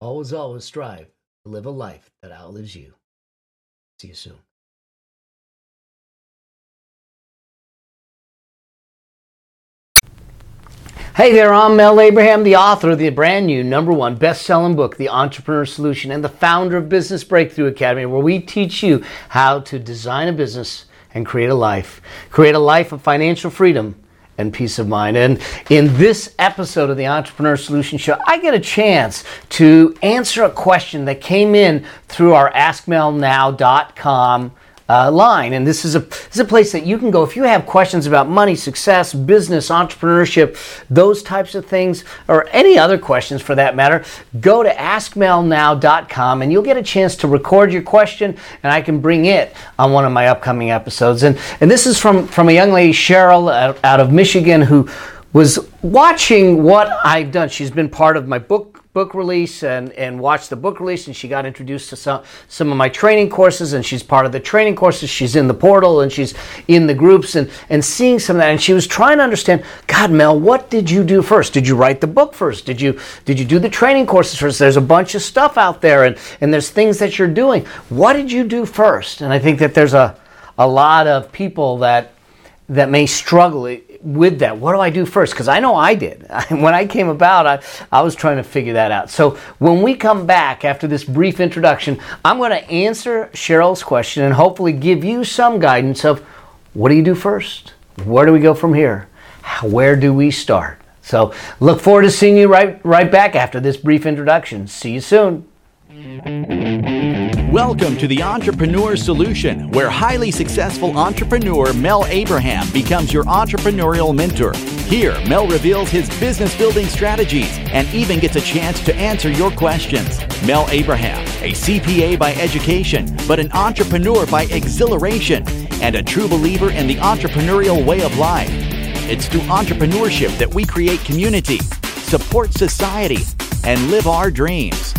always, always strive to live a life that outlives you. See you soon. Hey there, I'm Mel Abraham, the author of the brand new number one best selling book, The Entrepreneur Solution, and the founder of Business Breakthrough Academy, where we teach you how to design a business and create a life. Create a life of financial freedom and peace of mind. And in this episode of the Entrepreneur Solution Show, I get a chance to answer a question that came in through our AskMelNow.com uh, line. And this is a this is a place that you can go if you have questions about money, success, business, entrepreneurship, those types of things, or any other questions for that matter. Go to AskMelNow.com and you'll get a chance to record your question, and I can bring it on one of my upcoming episodes. And and this is from from a young lady Cheryl out, out of Michigan who was watching what I've done. She's been part of my book book release and, and watched the book release and she got introduced to some, some of my training courses and she's part of the training courses. She's in the portal and she's in the groups and, and seeing some of that. And she was trying to understand god mel what did you do first? Did you write the book first? Did you did you do the training courses first? There's a bunch of stuff out there and, and there's things that you're doing. What did you do first? And i think that there's a, a lot of people that that may struggle with that. What do I do first? Because I know I did. when I came about, I, I was trying to figure that out. So when we come back after this brief introduction, I'm going to answer Cheryl's question and hopefully give you some guidance of what do you do first? Where do we go from here? Where do we start? So look forward to seeing you right, right back after this brief introduction. See you soon. Welcome to the Entrepreneur Solution, where highly successful entrepreneur Mel Abraham becomes your entrepreneurial mentor. Here, Mel reveals his business building strategies and even gets a chance to answer your questions. Mel Abraham, a CPA by education, but an entrepreneur by exhilaration, and a true believer in the entrepreneurial way of life. It's through entrepreneurship that we create community, support society, and live our dreams.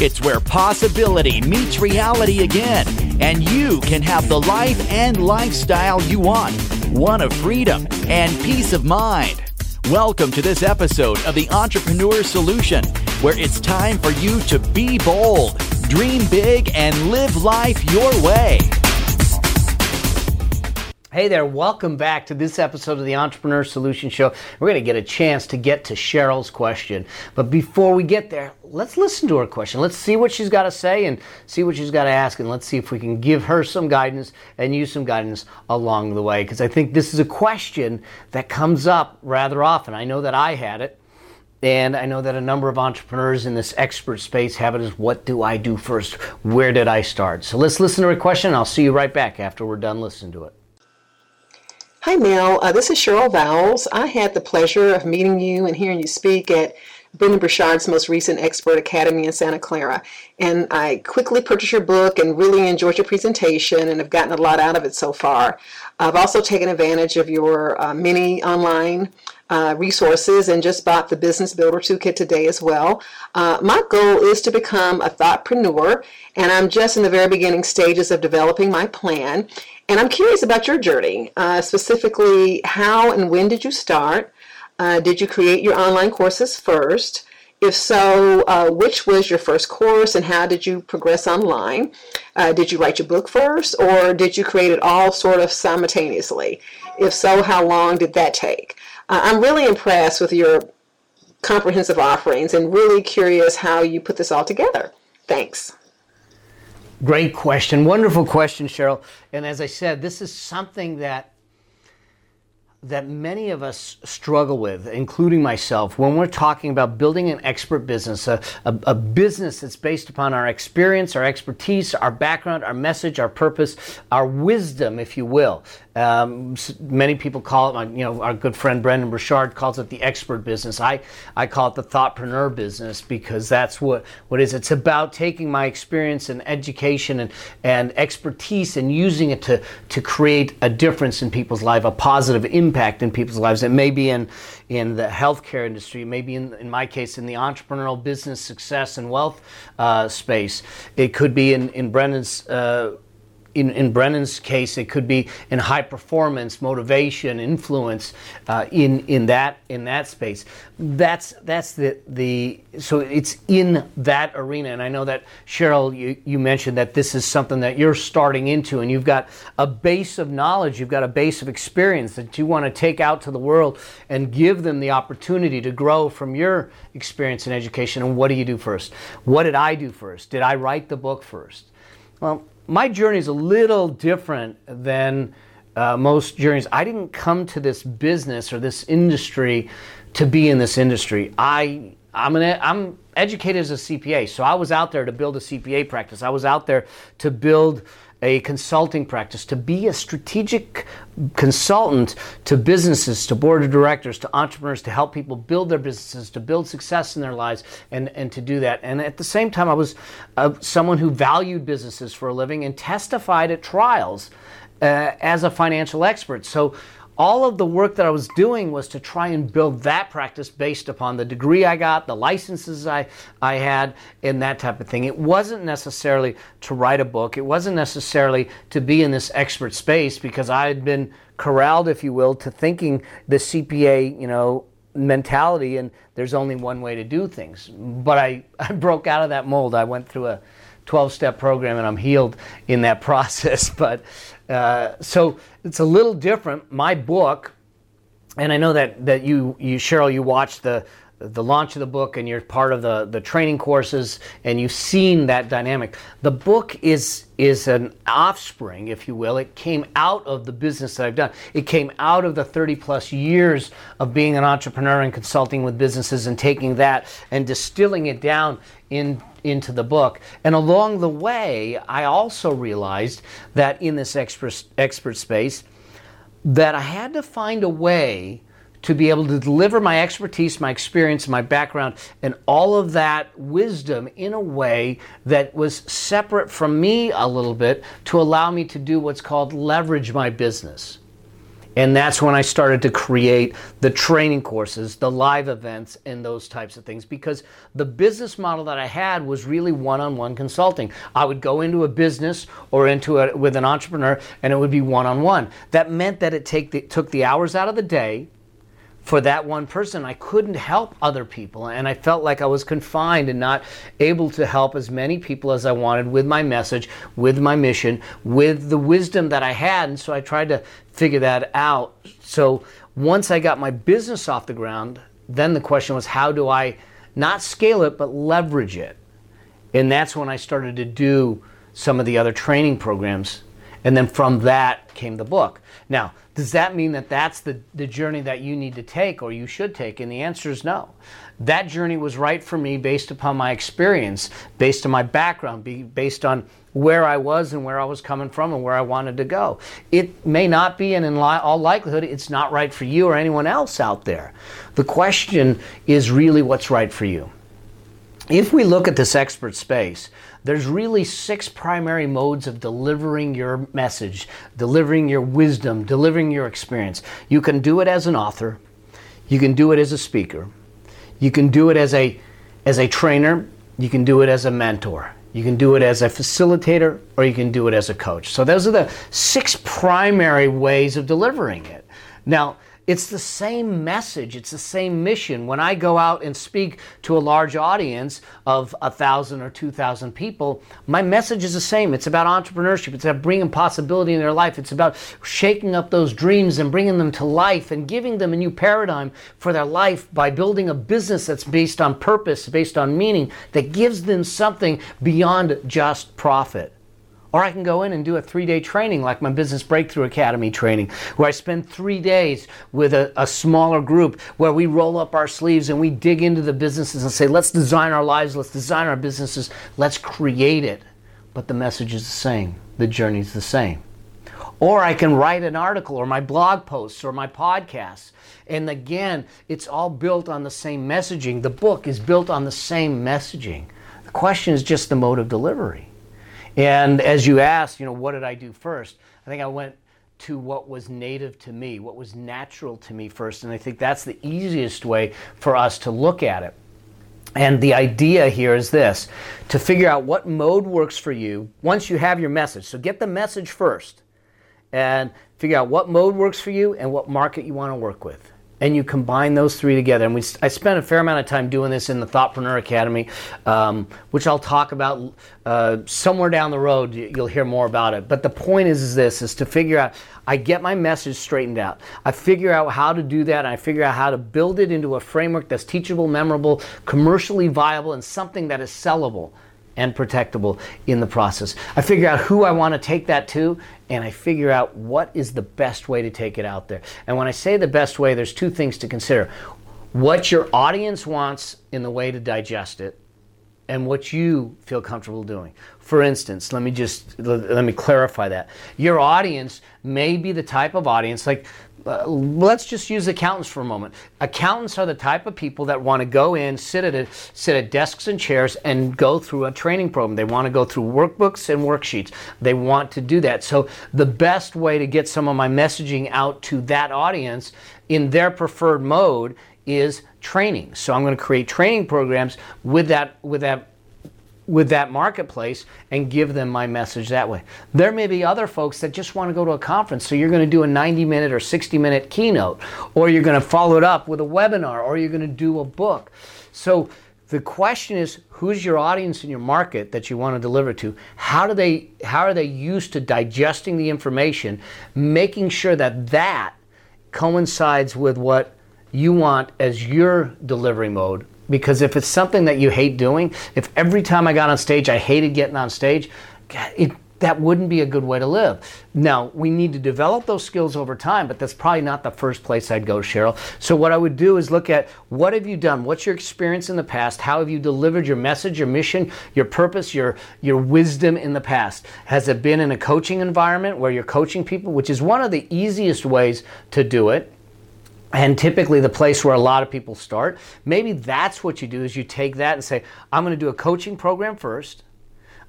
It's where possibility meets reality again, and you can have the life and lifestyle you want one of freedom and peace of mind. Welcome to this episode of The Entrepreneur Solution, where it's time for you to be bold, dream big, and live life your way. Hey there, welcome back to this episode of the Entrepreneur Solution Show. We're going to get a chance to get to Cheryl's question. But before we get there, let's listen to her question. Let's see what she's got to say and see what she's got to ask. And let's see if we can give her some guidance and use some guidance along the way. Because I think this is a question that comes up rather often. I know that I had it. And I know that a number of entrepreneurs in this expert space have it as what do I do first? Where did I start? So let's listen to her question. I'll see you right back after we're done listening to it. Hi, Mel. Uh, this is Cheryl Vowles. I had the pleasure of meeting you and hearing you speak at Brendon Burchard's most recent Expert Academy in Santa Clara. And I quickly purchased your book and really enjoyed your presentation and have gotten a lot out of it so far. I've also taken advantage of your uh, many online uh, resources and just bought the Business Builder Toolkit today as well. Uh, my goal is to become a thoughtpreneur, and I'm just in the very beginning stages of developing my plan. And I'm curious about your journey, uh, specifically how and when did you start? Uh, did you create your online courses first? If so, uh, which was your first course and how did you progress online? Uh, did you write your book first or did you create it all sort of simultaneously? If so, how long did that take? I'm really impressed with your comprehensive offerings and really curious how you put this all together. Thanks. Great question. Wonderful question, Cheryl. And as I said, this is something that that many of us struggle with, including myself, when we're talking about building an expert business, a, a, a, business that's based upon our experience, our expertise, our background, our message, our purpose, our wisdom, if you will. Um, many people call it, you know, our good friend Brendon Burchard calls it the expert business. I, I call it the thoughtpreneur business because that's what, what is. It's about taking my experience and education and, and expertise and using it to, to create a difference in people's life, a positive impact in people's lives. It may be in, in the healthcare industry, maybe in, in my case, in the entrepreneurial business success and wealth uh, space. It could be in, in Brendon's uh, in, in Brendon's case, it could be in high performance, motivation, influence uh, in in that in that space. That's that's the the so it's in that arena. And I know that Cheryl, you, you mentioned that this is something that you're starting into, and you've got a base of knowledge, you've got a base of experience that you want to take out to the world and give them the opportunity to grow from your experience in education. And what do you do first? What did I do first? Did I write the book first? Well, my journey is a little different than uh, most journeys. I didn't come to this business or this industry to be in this industry. I I'm an I'm educated as a CPA, so I was out there to build a CPA practice. I was out there to build a consulting practice, to be a strategic consultant to businesses, to board of directors, to entrepreneurs, to help people build their businesses, to build success in their lives, and, and to do that. And at the same time, I was uh, someone who valued businesses for a living and testified at trials uh, as a financial expert. So all of the work that I was doing was to try and build that practice based upon the degree I got, the licenses I, I had, and that type of thing. It wasn't necessarily to write a book, it wasn't necessarily to be in this expert space because I had been corralled, if you will, to thinking the CPA, you know, mentality and there's only one way to do things. But I, I broke out of that mold. I went through a 12 step program and I'm healed in that process. But uh, so it's a little different. My book, and I know that, that you, you, Cheryl, you watched the, the launch of the book and you're part of the, the training courses and you've seen that dynamic. The book is is an offspring, if you will. It came out of the business that I've done. It came out of the 30 plus years of being an entrepreneur and consulting with businesses and taking that and distilling it down in into the book. And along the way, I also realized that in this expert, expert space, that I had to find a way to be able to deliver my expertise, my experience, my background, and all of that wisdom in a way that was separate from me a little bit to allow me to do what's called leverage my business. And that's when I started to create the training courses, the live events, and those types of things because the business model that I had was really one on one consulting. I would go into a business or into it with an entrepreneur and it would be one on one. That meant that it take the, took the hours out of the day for that one person. I couldn't help other people, and I felt like I was confined and not able to help as many people as I wanted with my message, with my mission, with the wisdom that I had. And so I tried to figure that out. So once I got my business off the ground, then the question was how do I not scale it, but leverage it? And that's when I started to do some of the other training programs And then from that came the book. Now, does that mean that that's the, the journey that you need to take or you should take? And the answer is no. That journey was right for me based upon my experience, based on my background, based on where I was and where I was coming from and where I wanted to go. It may not be, and in all likelihood, it's not right for you or anyone else out there. The question is really what's right for you. If we look at this expert space, there's really six primary modes of delivering your message, delivering your wisdom, delivering your experience. You can do it as an author, you can do it as a speaker, you can do it as a as a trainer, you can do it as a mentor. You can do it as a facilitator or you can do it as a coach. So those are the six primary ways of delivering it. Now, it's the same message, it's the same mission. When I go out and speak to a large audience of a thousand or two thousand people, my message is the same. It's about entrepreneurship, it's about bringing possibility in their life, it's about shaking up those dreams and bringing them to life and giving them a new paradigm for their life by building a business that's based on purpose, based on meaning, that gives them something beyond just profit. Or I can go in and do a three day training like my Business Breakthrough Academy training, where I spend three days with a, a, smaller group where we roll up our sleeves and we dig into the businesses and say, let's design our lives, let's design our businesses, let's create it. But the message is the same, the journey is the same. Or I can write an article or my blog posts or my podcasts. And again, it's all built on the same messaging. The book is built on the same messaging. The question is just the mode of delivery. And as you asked, you know, what did I do first? I think I went to what was native to me, what was natural to me first. And I think that's the easiest way for us to look at it. And the idea here is this to figure out what mode works for you once you have your message. So get the message first and figure out what mode works for you and what market you want to work with and you combine those three together. And we, I spent a fair amount of time doing this in the Thoughtpreneur Academy, um, which I'll talk about uh, somewhere down the road. You'll hear more about it. But the point is, is this: is to figure out. I get my message straightened out. I figure out how to do that. And I figure out how to build it into a framework that's teachable, memorable, commercially viable, and something that is sellable and protectable in the process. I figure out who I want to take that to, and I figure out what is the best way to take it out there. And when I say the best way, there's two things to consider what your audience wants in the way to digest it and what you feel comfortable doing. For instance, let me just let me clarify that. Your audience may be the type of audience like uh, let's just use accountants for a moment. Accountants are the type of people that want to go in, sit at a, sit at desks and chairs, and go through a training program. They want to go through workbooks and worksheets. They want to do that. So the best way to get some of my messaging out to that audience in their preferred mode is training. So I'm going to create training programs with that with that with that marketplace and give them my message that way. There may be other folks that just want to go to a conference, so you're going to do a 90 minute or 60 minute keynote, or you're going to follow it up with a webinar, or you're going to do a book. So the question is who's your audience in your market that you want to deliver to how do they how are they used to digesting the information making sure that that coincides with what you want as your delivery mode because if it's something that you hate doing, if every time I got on stage I hated getting on stage, it, that wouldn't be a good way to live. Now, we need to develop those skills over time, but that's probably not the first place I'd go, Cheryl. So, what I would do is look at what have you done? What's your experience in the past? How have you delivered your message, your mission, your purpose, your, your wisdom in the past? Has it been in a coaching environment where you're coaching people, which is one of the easiest ways to do it? And typically the place where a lot of people start maybe that's what you do is you take that and say i'm going to do a coaching program first.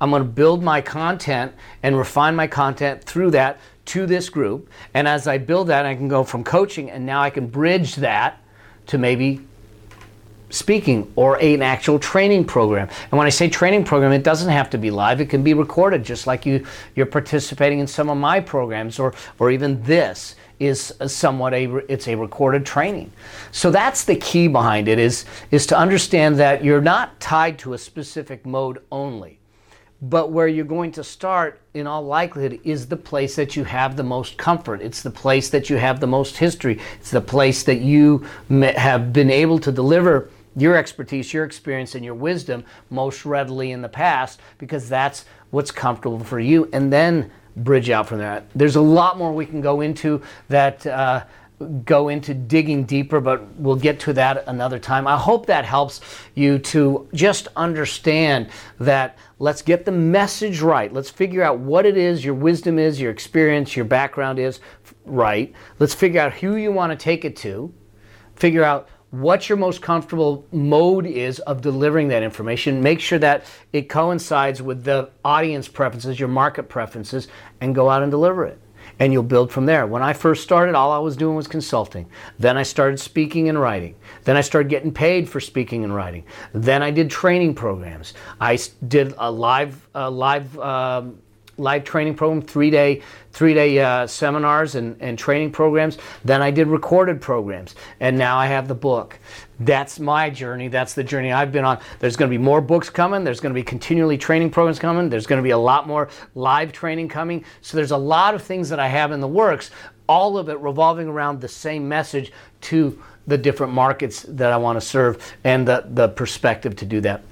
I'm going to build my content and refine my content through that to this group. And as i build that i can go from coaching and now i can bridge that to maybe speaking or an actual training program and when i say training program it doesn't have to be live it can be recorded just like you you're participating in some of my programs or or even this is somewhat a it's a recorded training. So that's the key behind it is is to understand that you're not tied to a specific mode only. But where you're going to start in all likelihood is the place that you have the most comfort. It's the place that you have the most history. It's the place that you have been able to deliver your expertise, your experience, and your wisdom most readily in the past because that's what's comfortable for you. And then bridge out from that. There's a lot more we can go into that. Uh, go into digging deeper, but we'll get to that another time. I hope that helps you to just understand that let's get the message right. Let's figure out what it is, your wisdom is, your experience, your background is right. Let's figure out who you want to take it to. Figure out what your most comfortable mode is of delivering that information. Make sure that it coincides with the audience preferences, your market preferences, and go out and deliver it. And you'll build from there. When I first started, all I was doing was consulting. Then I started speaking and writing. Then I started getting paid for speaking and writing. Then I did training programs. I did a live, live um, live training program, three day, three day uh, seminars and, and training programs. Then I did recorded programs, and now I have the book. That's my journey. That's the journey I've been on. There's going to be more books coming. There's going to be continually training programs coming. There's going to be a lot more live training coming. So there's a lot of things that I have in the works. All of it revolving around the same message to the different markets that I want to serve and the, the perspective to do that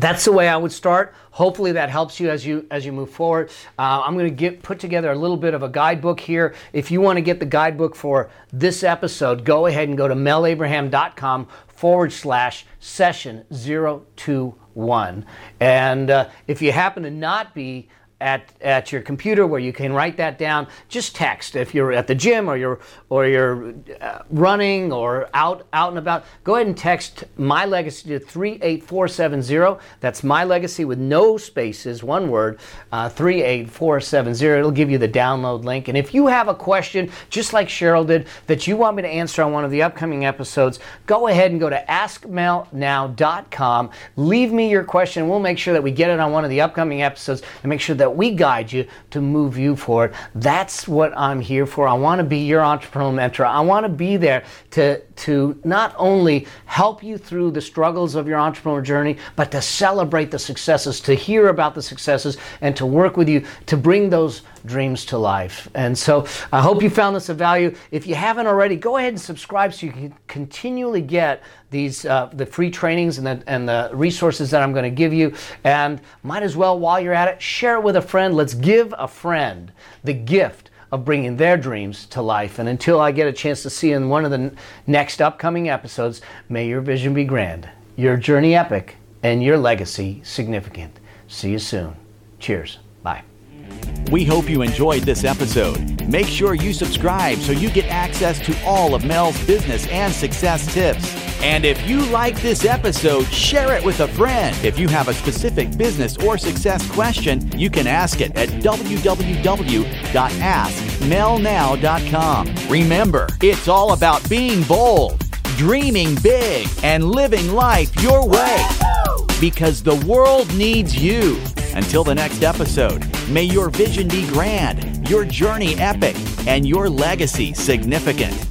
that's the way I would start. Hopefully that helps you as you as you move forward. Uh, I'm going to get put together a little bit of a guidebook here. If you want to get the guidebook for this episode, go ahead and go to melabraham.com forward slash session 021. And uh, if you happen to not be at, at your computer where you can write that down. Just text if you're at the gym or you're or you're uh, running or out out and about. Go ahead and text my legacy to 38470. That's my legacy with no spaces, one word, uh, 38470. It'll give you the download link. And if you have a question, just like Cheryl did, that you want me to answer on one of the upcoming episodes, go ahead and go to askmelnow.com. Leave me your question. We'll make sure that we get it on one of the upcoming episodes and make sure that that we guide you to move you forward. That's what I'm here for. I want to be your entrepreneurial mentor. I want to be there to, to not only help you through the struggles of your entrepreneurial journey, but to celebrate the successes, to hear about the successes, and to work with you to bring those dreams to life. And so I hope you found this of value. If you haven't already, go ahead and subscribe so you can continually get these uh, the free trainings and the, and the resources that I'm going to give you. And might as well, while you're at it, share it with a friend. Let's give a friend the gift of bringing their dreams to life. And until I get a chance to see you in one of the next upcoming episodes, may your vision be grand, your journey epic, and your legacy significant. See you soon. Cheers. Bye. We hope you enjoyed this episode. Make sure you subscribe so you get access to all of Mel's business and success tips. And if you like this episode, share it with a friend. If you have a specific business or success question, you can ask it at www.askmelnow.com. Remember, it's all about being bold, dreaming big, and living life your way. Because the world needs you. Until the next episode, may your vision be grand, your journey epic, and your legacy significant.